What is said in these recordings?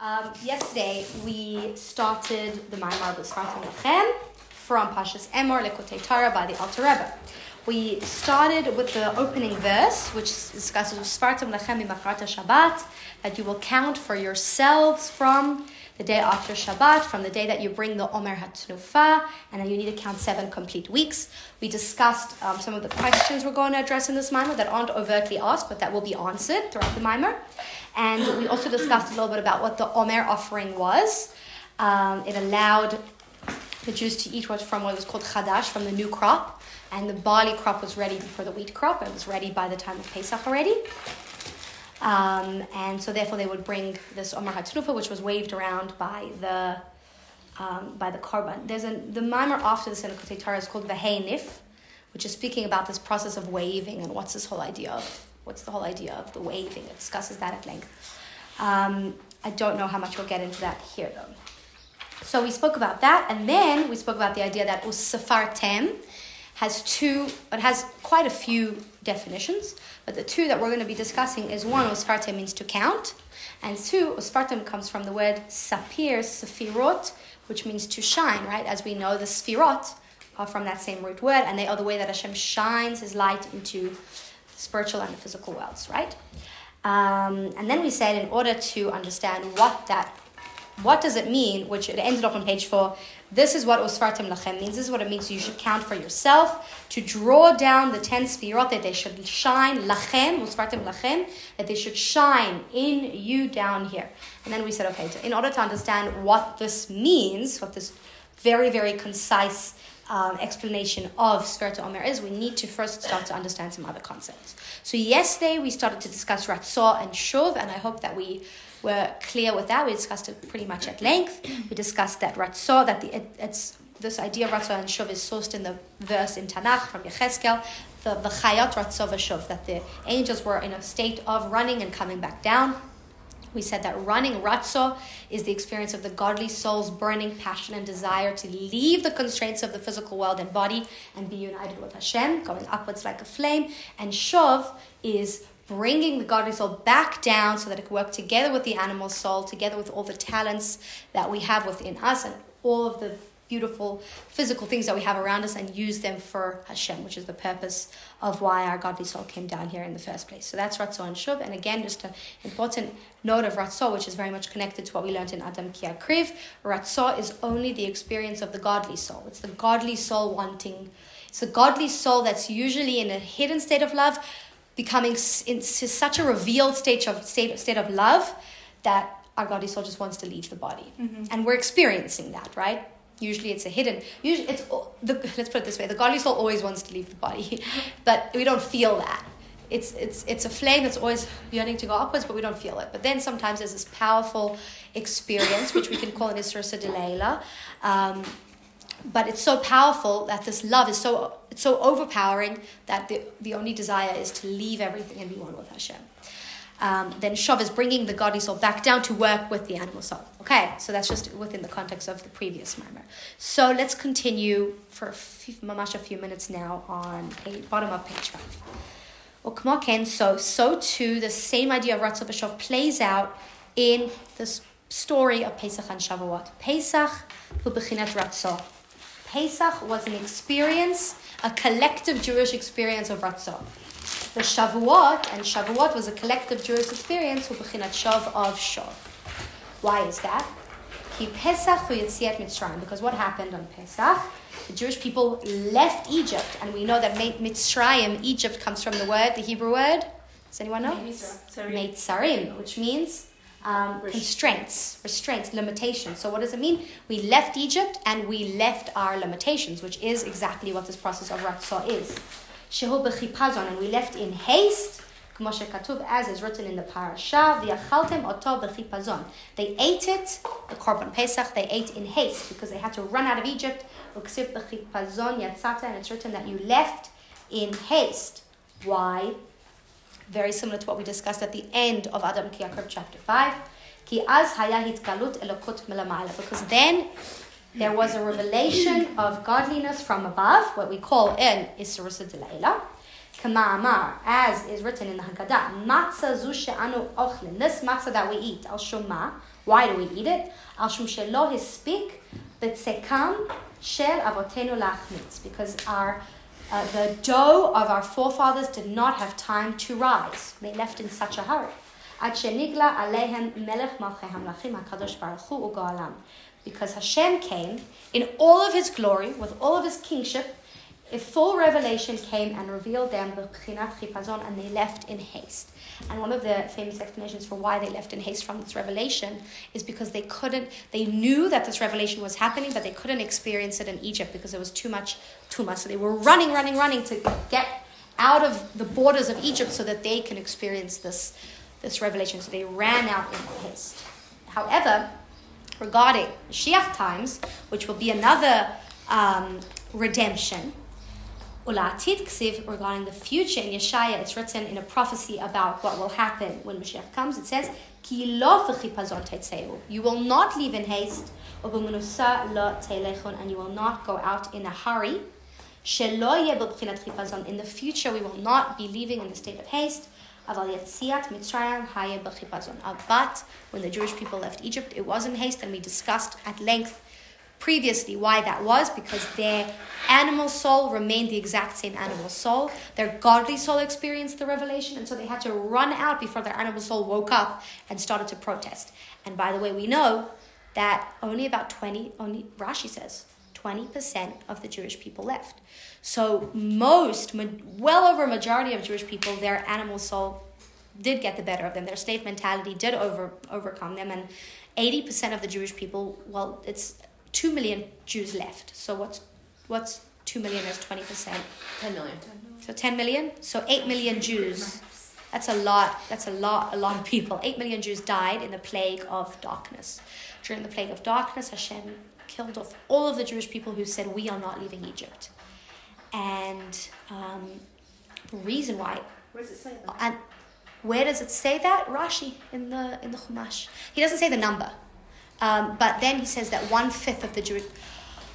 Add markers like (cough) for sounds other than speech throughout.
Um, yesterday we started the Maimar B'Sfartim Lachem from Pashas Emor Likkutei Torah by the Alter Rebbe. We started with the opening verse, which discusses Sfartim Lachem Imachrata Shabbat, that you will count for yourselves from the day after Shabbat, from the day that you bring the Omer Hatnufa, and then you need to count seven complete weeks. We discussed um, some of the questions we're going to address in this maamar that aren't overtly asked, but that will be answered throughout the maamar. And we also discussed a little bit about what the Omer offering was. Um, it allowed the Jews to eat what from what was called Chadash, from the new crop, and the barley crop was ready before the wheat crop. It was ready by the time of Pesach already. Um, and so therefore they would bring this Omer Hatnufa, which was waved around by the um, by the korban. There's a the maamar after the Senekotei Torah is called Vehenif, which is speaking about this process of waving and what's this whole idea of what's the whole idea of the waving. It discusses that at length. Um, I don't know how much we'll get into that here though. So we spoke about that, and then we spoke about the idea that usafartem has two, it has quite a few definitions, but the two that we're going to be discussing is one, usfartem means to count, and two, usfartem comes from the word sapir, sefirot, which means to shine, right? As we know, the sfirot are from that same root word, and they are the way that Hashem shines His light into spiritual and the physical worlds, right? Um, and then we said, in order to understand what that what does it mean? Which it ended up on page four. This is what Usfartim Lachem means. This is what it means. you should count for yourself to draw down the ten sfirot that they should shine Lachem Usfartim Lachem that they should shine in you down here. And then we said, okay, in order to understand what this means, what this very very concise um, explanation of Sfirta Omer is, we need to first start to understand some other concepts. So yesterday we started to discuss Ratzah and Shuv, and I hope that we were clear with that. We discussed it pretty much at length. We discussed that Ratzah, that the, it, it's this idea of Ratzah and Shuv is sourced in the verse in Tanakh from Yechezkel, the, the Chayat Ratzah Shuv, that the angels were in a state of running and coming back down. We said that running Ratzah is the experience of the godly soul's burning passion and desire to leave the constraints of the physical world and body and be united with Hashem, going upwards like a flame. And Shuv is bringing the godly soul back down so that it can work together with the animal soul, together with all the talents that we have within us and all of the beautiful physical things that we have around us and use them for Hashem, which is the purpose of why our godly soul came down here in the first place. So that's Ratzah and Shuv. And again, just an important note of Ratzah, which is very much connected to what we learned in Adam Ki Kriv. Ratzah is only the experience of the godly soul. It's the godly soul wanting. It's the godly soul that's usually in a hidden state of love, becoming into such a revealed state of state, state of love that our godly soul just wants to leave the body. Mm-hmm. And we're experiencing that, right? Usually it's a hidden. Usually it's the, (laughs) let's put it this way: the godly soul always wants to leave the body, (laughs) but we don't feel that. It's it's it's a flame that's always yearning to go upwards, but we don't feel it. But then sometimes there's this powerful experience, which we can call an Isra Delayla. Um, but it's so powerful that this love is so so overpowering that the, the only desire is to leave everything and be one with Hashem um, then Shav is bringing the godly soul back down to work with the animal soul. Okay, so that's just within the context of the previous maamar. So let's continue for a few, mamash a few minutes now on page, bottom of page five. Ukmaken, so so too the same idea of Ratzah B'Shav plays out in the story of Pesach and Shavuot. Pesach Pesach was an experience, a collective Jewish experience of Ratzon. the Shavuot, and Shavuot was a collective Jewish experience, Ubechinat Shav of Shav. Why is that? Because what happened on Pesach? The Jewish people left Egypt, and we know that Mitzrayim, Egypt, comes from the word, the Hebrew word. Does anyone know? Mitzrayim, which means um, constraints, restraints, limitations. So what does it mean? We left Egypt and we left our limitations, which is exactly what this process of Ratzah is. Shehu b'chipazon, and we left in haste, as is written in the parasha, v'yachaltem oto b'chipazon. They ate it, the korban pesach, they ate in haste because they had to run out of Egypt. Uksiv b'chipazon yatzata, and it's written that you left in haste. Why? Very similar to what we discussed at the end of Adam Ki chapter 5. Ki az haya hitgalut elokut Because then there was a revelation of godliness from above, what we call in Delayla. Kama as is written in the Haggadah, matzah zu she'anu ochlin, this matzah that we eat, al shoma, Why do we eat it? Al shum shelo hispik b'tzekam shel avotenu lachmitz. Because our uh, the dough of our forefathers did not have time to rise. They left in such a hurry. Because Hashem came in all of his glory, with all of his kingship, a full revelation came and revealed them and they left in haste. And one of the famous explanations for why they left in haste from this revelation is because they couldn't, they knew that this revelation was happening, but they couldn't experience it in Egypt because it was too much tuma. So they were running, running, running to get out of the borders of Egypt so that they can experience this, this revelation. So they ran out in haste. However, regarding Shiach times, which will be another um, redemption, Ksiv, regarding the future in Yeshaya, it's written in a prophecy about what will happen when Mashiach comes. It says, Ki You will not leave in haste, and you will not go out in a hurry. In the future, we will not be leaving in the state of haste. But when the Jewish people left Egypt, it was in haste, and we discussed at length previously why that was because their animal soul remained the exact same animal soul. Their godly soul experienced the revelation and so they had to run out before their animal soul woke up and started to protest. And by the way we know that only about 20 only rashi says 20% of the jewish people left. So most well over a majority of jewish people their animal soul did get the better of them. Their slave mentality did over overcome them and 80% of the jewish people well it's 2 million Jews left. So what's what's 2 million as 20%? 10 million. So 10 million? So 8 million Jews. That's a lot. That's a lot, a lot of people. 8 million Jews died in the plague of darkness. During the plague of darkness, Hashem killed off all of the Jewish people who said, We are not leaving Egypt. And um, the reason why. Where does it say that? And where does it say that? Rashi in the in the Chumash. He doesn't say the number. Um, but then he says that one fifth of the Jewish.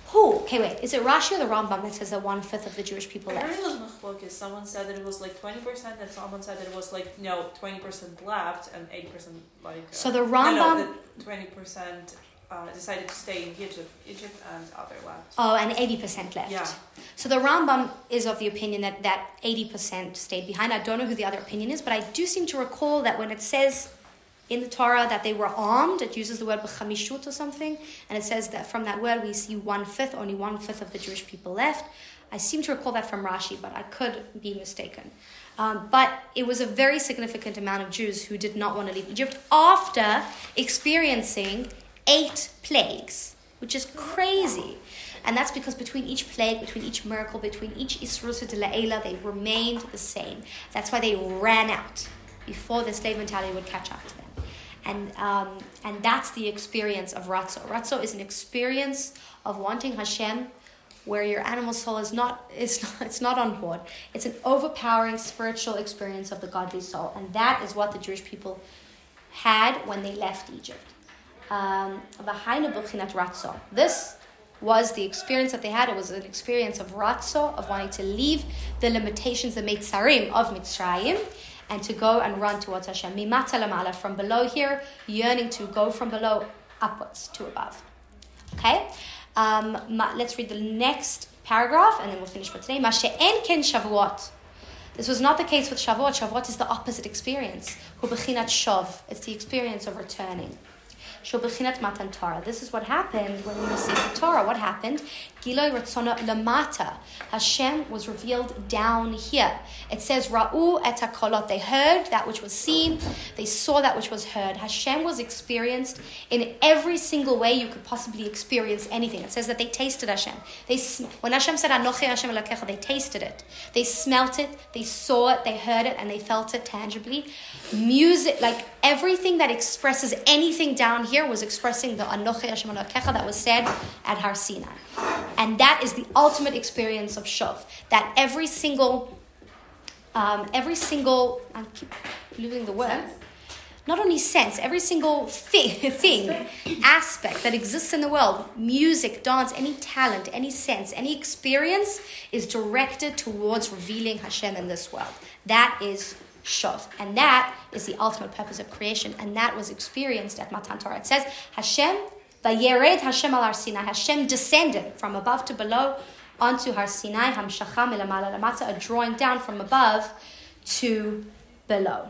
Who? Okay, wait. Is it Rashi or the Rambam that says that one fifth of the Jewish people left? It was machlokas. Someone said that it was like twenty percent, and someone said that it was like no twenty percent left and eighty percent like. Uh, so the Rambam. Twenty percent uh, decided to stay in Egypt, Egypt and other left. Oh, and eighty percent left. Yeah. So the Rambam is of the opinion that that eighty percent stayed behind. I don't know who the other opinion is, but I do seem to recall that when it says in the Torah that they were armed. It uses the word b'chamishut or something, and it says that from that word we see one fifth, only one fifth of the Jewish people left. I seem to recall that from Rashi, but I could be mistaken. Um, but it was a very significant amount of Jews who did not want to leave Egypt after experiencing eight plagues, which is crazy. And that's because between each plague, between each miracle, between each Isrusa de La'ela, they remained the same. That's why they ran out before the slave mentality would catch up to them and um, and that's the experience of ratzo. Ratzo is an experience of wanting Hashem, where your animal soul is not is not it's not on board. It's an overpowering spiritual experience of the godly soul, and that is what the Jewish people had when they left Egypt. Um. This was the experience that they had. It was an experience of ratzo, of wanting to leave the limitations, the mitzraim of Mitzrayim, and to go and run towards Hashem. Mimata lamala, from below here, yearning to go from below upwards to above. Okay? Um, let's read the next paragraph and then we'll finish for today. Mashe'en ken shavuot. This was not the case with Shavuot. Shavuot is the opposite experience. Hu shav. It's the experience of returning. Shobechinat Matan Torah. This is what happened when we received the Torah. What happened? Giloi Ratzona Lamata. Hashem was revealed down here. It says Ra'u et kolot. They heard that which was seen. They saw that which was heard. Hashem was experienced in every single way you could possibly experience anything. It says that they tasted Hashem. They when Hashem said Anochi Hashem Elokecha, they tasted it. They smelt it. They saw it. They heard it, and they felt it tangibly. Music, like everything that expresses anything down here was expressing the Anochi Hashem Elokecha that was said at Har Sinai. And that is the ultimate experience of Shov. That every single, um, every single, I keep losing the word. Not only sense, every single thing, (laughs) thing, aspect that exists in the world, music, dance, any talent, any sense, any experience is directed towards revealing Hashem in this world. That is Shov. And that is the ultimate purpose of creation. And that was experienced at Matan Torah. It says, Hashem, Vayered Hashem al Sinai. Hashem descended from above to below onto Har Sinai, Hamshacha milamala lamata, a drawing down from above to below.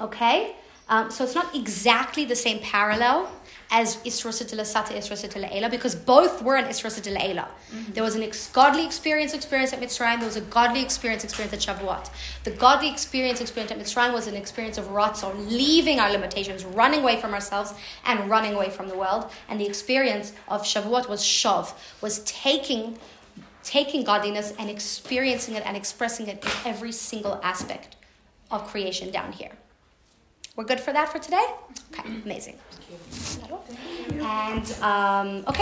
Okay? Um, so it's not exactly the same parallel as Isra Sitila Sata, Isra Sitila Ela, because both were an Isra Sitila Ela. Mm-hmm. There was an ex- godly experience experience at Mitzrayim, there was a godly experience experience at Shavuot. The godly experience experience at Mitzrayim was an experience of Ratzon, leaving our limitations, running away from ourselves, and running away from the world. And the experience of Shavuot was Shav, was taking taking godliness and experiencing it and expressing it in every single aspect of creation down here. We're good for that for today? Okay, amazing. And, um, okay.